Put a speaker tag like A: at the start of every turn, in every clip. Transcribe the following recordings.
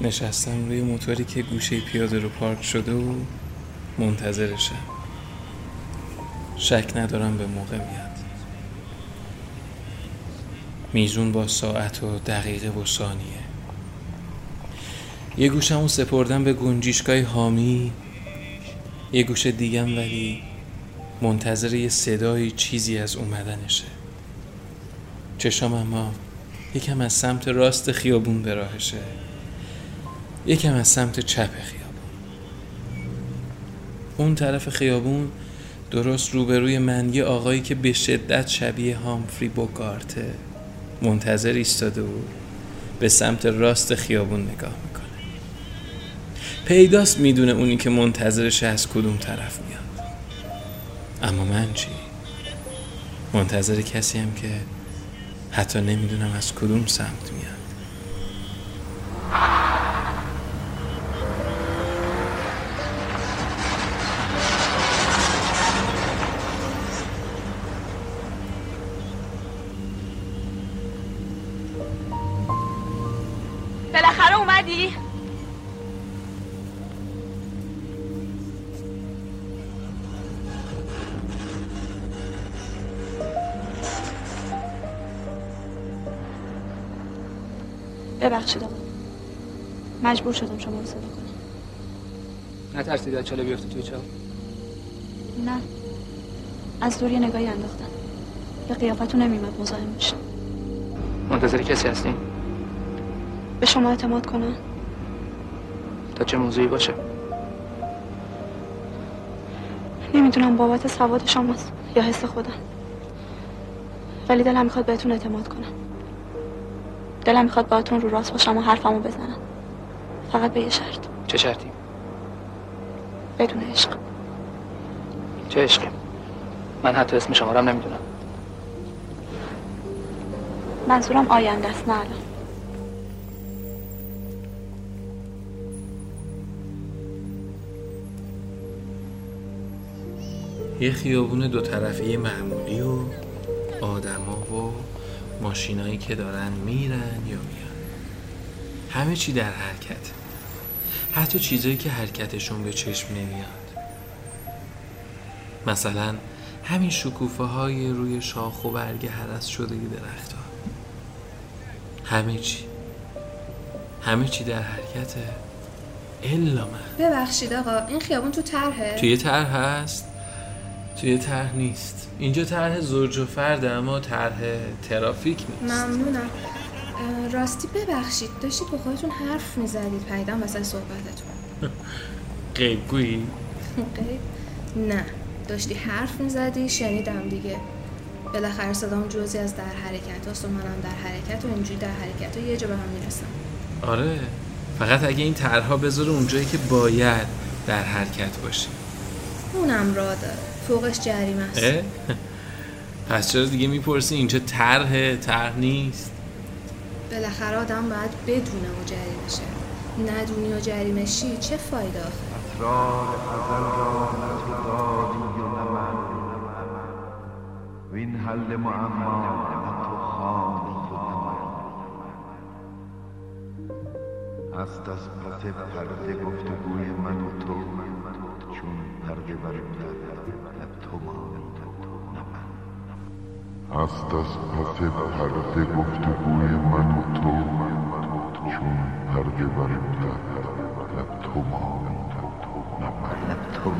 A: نشستم روی موتوری که گوشه پیاده رو پارک شده و منتظرشم. شک ندارم به موقع میاد. میزون با ساعت و دقیقه و ثانیه. یه گوشمو سپردم به گنجیشگاه حامی. یه گوش دیگم ولی منتظر یه صدای چیزی از اومدنشه. چشام اما یکم از سمت راست خیابون به راهشه. یکم از سمت چپ خیابون. اون طرف خیابون درست روبروی من یه آقایی که به شدت شبیه هامفری بوگارته منتظر ایستاده و به سمت راست خیابون نگاه می‌کنه. پیداست می‌دونه اونی که منتظرش از کدوم طرف میاد. اما من چی؟ منتظر کسی هم که حتی نمی‌دونم از کدوم سمت میاد.
B: ببخشید آقا. مجبور شدم شما رو صدا کنم.
C: نترسید از چاله بیفته توی چاه
B: نه. از دور یه نگاهی انداختم. به قیافتون نمیمد مزاحم بشم.
C: منتظر کسی هستین؟
B: به شما اعتماد کنم.
C: تا چه موضوعی باشه؟
B: نمی‌دونم بابت سواد شماست یا حس خودم. ولی دلم می‌خواد بهتون اعتماد کنم. دلم می‌خواد باهاتون رو راست باشم و حرفمو بزنم. فقط به یه شرط.
C: چه شرطی؟
B: بدون عشق.
C: چه عشقی؟ من حتی اسم شما رو هم نمی‌دونم.
B: منظورم آینده است نه الان.
A: یه خیابون دو طرفه معمولی و آدما و ماشینایی که دارن میرن یا میان. همه چی در حرکت. حتی چیزایی که حرکتشون به چشم نمیاد. مثلا همین شکوفه های روی شاخ و برگ هرس شده درخت ها همه چی. همه چی در حرکته. الا من.
D: ببخشید آقا این خیابون تو طرحه؟
A: توی طرح هست. توی طرح نیست. اینجا طرح زوج و فرد اما طرح ترافیک نیست.
D: ممنونم. راستی ببخشید داشتید با خودتون حرف می‌زدید. پیدام وسط صحبتتون.
A: قیبگویی
D: غیب؟ نه. داشتی حرف می‌زدی شنیدم دیگه. بالاخره صدام جزی از در حرکت هست و منم در حرکت و اینجوری در حرکت و یه جا به هم می‌رسم.
A: آره. فقط اگه این طرحها بذاره اونجایی که باید در حرکت باشه
D: اونم را داره فوقش جریمه است؟
A: پس چرا دیگه می‌پرسی؟ اینجا طرح طرح نیست؟
D: بالاخره آدم باید بدونه و جریمه شه. ندونی و جریمه شی چه فایده آخه
E: اسرار ازل را و وین حل معما تو خانی و از پس پرده گفتگوی من و تو. پرده برفتد نه تو نه من هست از پس پرده گفتگوی من و تو چون پرده تو نه من نه تو مانی نه تو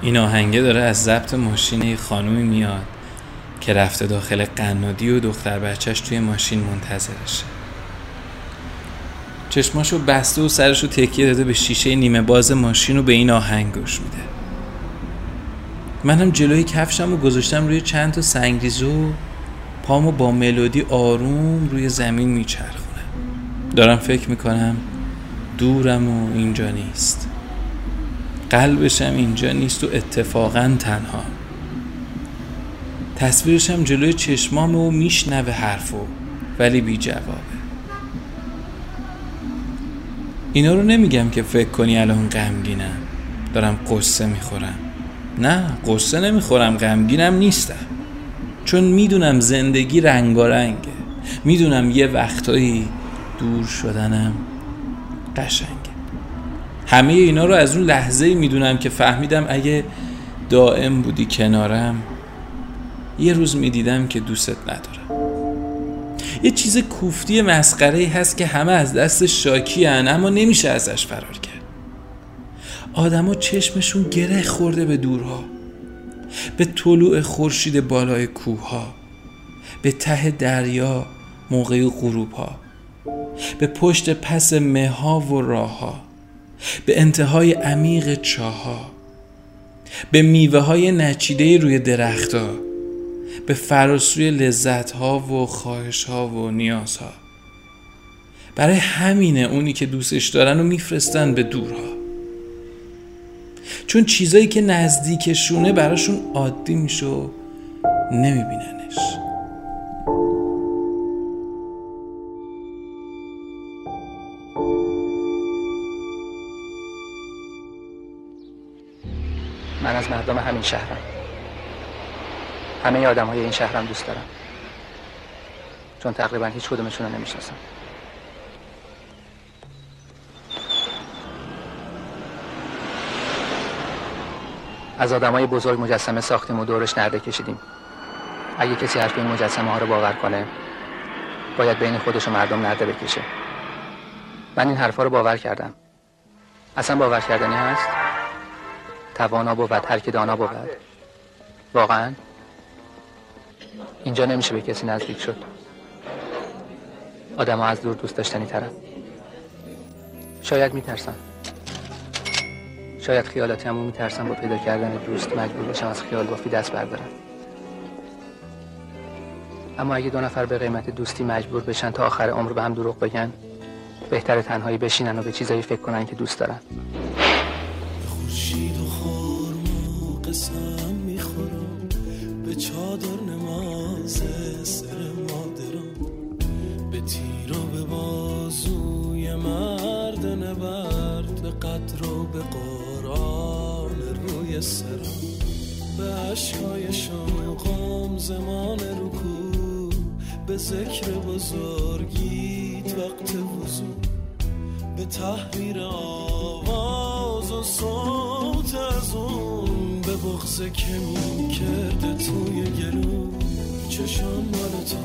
A: این آهنگه داره از ضبط ماشین خانومی میاد. که رفته داخل قنادی و دختر بچهش توی ماشین منتظرشه. چشماشو بسته و سرشو تکیه داده به شیشه نیمه باز ماشین و به این آهنگ گوش میده. منم جلوی کفشم و گذاشتم روی چند تا سنگریزه و پامو با ملودی آروم روی زمین میچرخونم. دارم فکر می‌کنم دورم و اینجا نیست. قلبشم اینجا نیست و اتفاقا تنها. تصویرش هم جلوی چشمامه و میشنوه حرفو ولی بی جوابه. اینا رو نمیگم که فکر کنی الان غمگینم. دارم قصه می‌خورم. نه قصه نمی‌خورم غمگینم نیستم. چون می‌دونم زندگی رنگارنگه. می‌دونم یه وقتایی دور شدنم قشنگه. همه اینا رو از اون لحظه می‌دونم که فهمیدم اگه دائم بودی کنارم یه روز می‌دیدم که دوستت ندارم. یه چیز کوفتی مسخره هست که همه از دست شاکی هن اما نمیشه ازش فرار کرد. آدما چشمشون گره خورده به دورها به طلوع خورشید بالای کوه ها به ته دریا موقع غروب ها به پشت پس مها و راه ها به انتهای عمیق چاها به میوه های نچیده روی درختها. به فراسوی لذت ها و خواهش ها و نیاز ها برای همینه اونی که دوستش دارن و میفرستن به دورها. چون چیزایی که نزدیکشونه براشون عادی میشه و نمیبیننش.
C: من از مردم همین شهرم. همه آدم های این شهرم دوست دارم چون تقریبا هیچ کدومشون رو نمی‌شناسم از آدمای بزرگ مجسمه ساختیم و دورش نرده کشیدیم. اگه کسی حرف این مجسمه ها رو باور کنه باید بین خودش و مردم نرده بکشه. من این حرفا رو باور کردم. اصلا باور کردنی هست؟ توانا بود هر که دانا بود. واقعا؟ اینجا نمیشه به کسی نزدیک شد. آدم از دور دوست داشتنی ترم شاید میترسم شاید خیالاتی همون میترسم با پیدا کردن دوست مجبور بشم از خیال بافی دست بردارم اما اگه دو نفر به قیمت دوستی مجبور بشن تا آخر عمر به هم دروغ بگن بهتر تنهایی بشینن و به چیزایی فکر کنن که دوست دارن.
F: سر مادرم. به تیر و به بازوی مرد نبرد به قدر و به قرآن روی سرم. به عشقای شوقم زمان رکوع به ذکر بزرگیت وقت وضوع. به تحریر آواز و صوت از اون به بغزه که می کرده توی گلو. چشم مال تو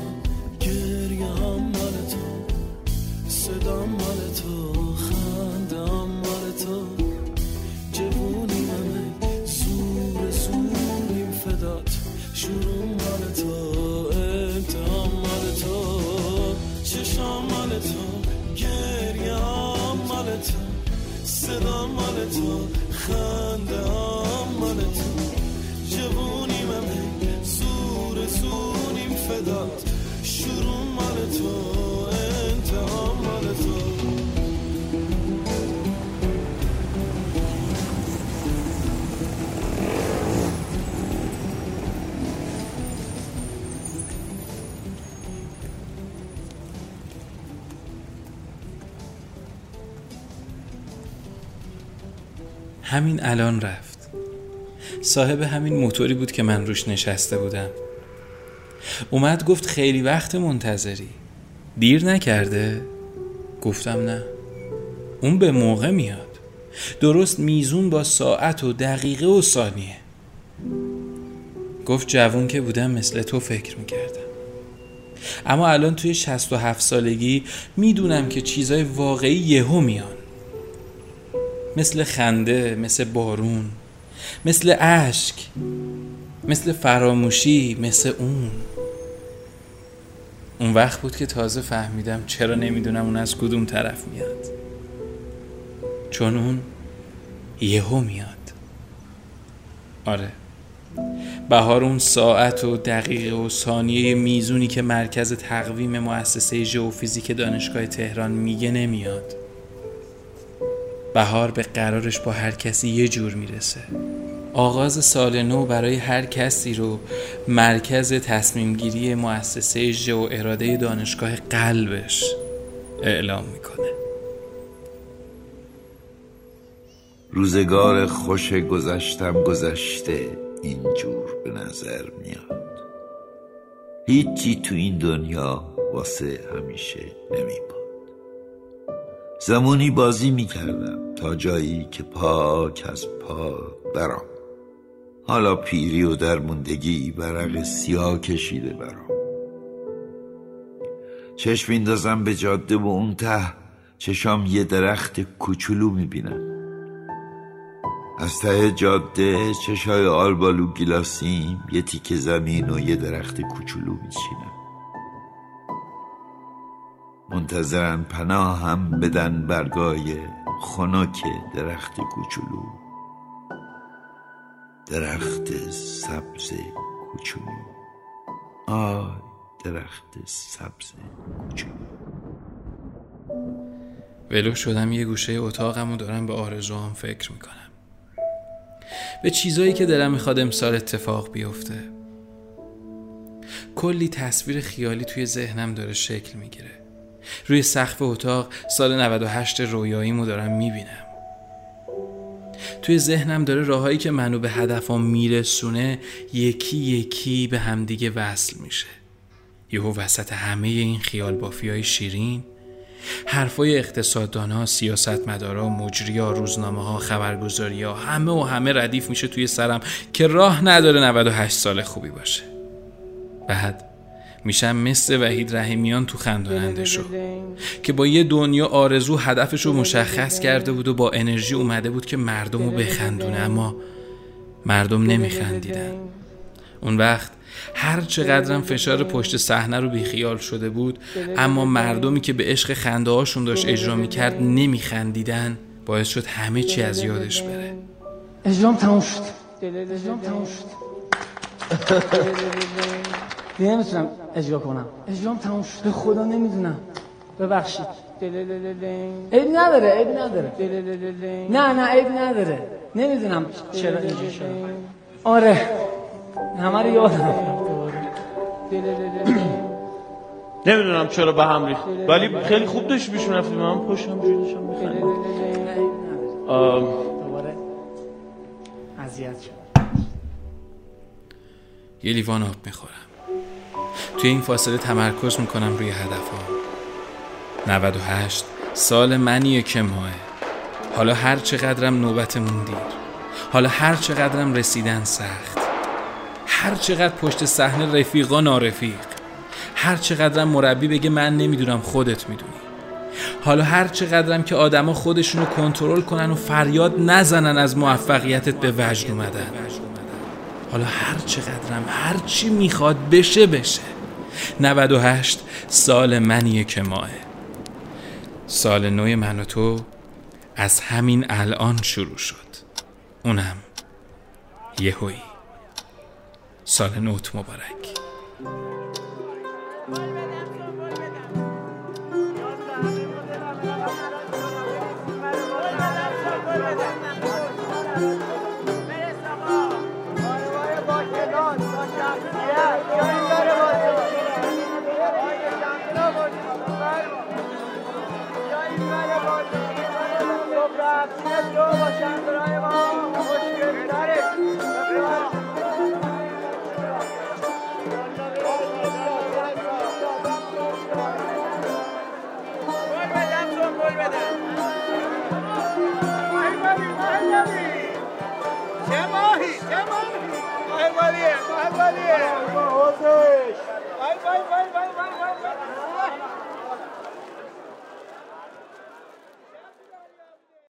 F: گریه هم مال تو صدام مال تو خندم مال تو. جوونی منه زور زوریم فدات. شروع مال تو امتحان مال تو. چشم مال تو گریه هم مال تو. صدا مال تو خنده هم مال تو.
A: همین الان رفت. صاحب همین موتوری بود که من روش نشسته بودم. اومد گفت خیلی وقت منتظری. دیر نکرده؟ گفتم نه. اون به موقع میاد. درست میزون با ساعت و دقیقه و ثانیه. گفت جوون که بودم مثل تو فکر می‌کردم. اما الان توی 67 سالگی می‌دونم که چیزای واقعی یهو میان. مثل خنده مثل بارون مثل اشک مثل فراموشی مثل اون. اون وقت بود که تازه فهمیدم چرا نمی‌دونم اون از کدوم طرف میاد. چون اون یهو میاد. آره. بهار اون ساعت و دقیقه و ثانیه میزونی که مرکز تقویم مؤسسه ژئوفیزیک دانشگاه تهران میگه نمیاد. بهار به قرارش با هر کسی یه جور می‌رسه. آغاز سال نو برای هر کسی رو مرکز تصمیم گیری مؤسسه ژئو اراده دانشگاه قلبش اعلام می‌کنه.
G: روزگار خوش گذشتم گذشته اینجور به نظر میاد. هیچی تو این دنیا واسه همیشه نمیباد زمانی بازی می‌کردم تا جایی که پاک از پا برام. حالا پیری و درموندگی برق سیاه کشیده برام. چشم میندازم به جاده و اون ته چشام یه درخت کوچولو می‌بینم. از ته جاده چشای آلبالو گلاسیم یه تیک زمین و یه درخت کوچولو میچینم. منتظرن پناه هم بدن برگای خنک درخت کوچولو. درخت سبز کوچولو. آی درخت سبز کوچولو.
A: ولو شدم یه گوشه اتاقم و دارم به آرزوام فکر می‌کنم. به چیزایی که دلم می‌خواد امسال اتفاق بیفته. کلی تصویر خیالی توی ذهنم داره شکل می‌گیره. روی سقف اتاق سال 98 رویاییمو دارم می‌بینم. توی ذهنم داره راههایی که منو به هدفم میرسونه یکی یکی به همدیگه وصل میشه. یهو وسط همه این خیال بافی های شیرین حرفای اقتصاددانا، سیاستمدارا، مجریا، روزنامه ها، خبرگزاری ها همه و همه ردیف میشه توی سرم که راه نداره 98 سال خوبی باشه. بعد میشم مثل وحید رحیمیان تو خنداننده شو که با یه دنیا آرزو هدفش رو مشخص کرده بود و با انرژی اومده بود که مردم رو بخندونه. اما مردم نمیخندیدن. اون وقت هر چقدرم فشار پشت صحنه رو بیخیال شده بود اما مردمی که به عشق خنده هاشون داشت اجرا می‌کرد نمیخندیدن. باعث شد همه چی از یادش بره.
H: اجرام تموم شد. اجرام تموم شد. دیگه نمی‌تونم اجرا کنم. اجرام تموم شد به خدا نمی‌دونم. ببخشید. عیب نداره عیب نداره. نه نه عیب نداره. نمی‌دونم چرا اینجوری شد آره همه رو یادم
I: نمی‌دونم چرا به هم ریخت. ولی خیلی خوب داشت بیشون رفتیم من پشتم داشتم
H: دوباره اذیت شد.
A: یه لیوان آب می‌خورم. توی این فاصله تمرکز می‌کنم روی هدفها. 98 سال منیه که ماه حالا هر چقدرم نوبتمون دیر. حالا هر چقدرم رسیدن سخت. هر چقدر پشت صحنه رفیقا نارفیق. هر چقدرم مربی بگه من نمی‌دونم خودت می‌دونی. حالا هر چقدرم که آدما خودشونو کنترل کنن و فریاد نزنن از موفقیتت به وجد اومدن. حالا هر چقدرم هر چی می‌خواد بشه بشه. 98 سال منیه که ماه سال نوی من و تو از همین الان شروع شد. اونم یهویی. سال نوت مبارک.
J: Vai, vai, Dobra, przyjaciół, wasza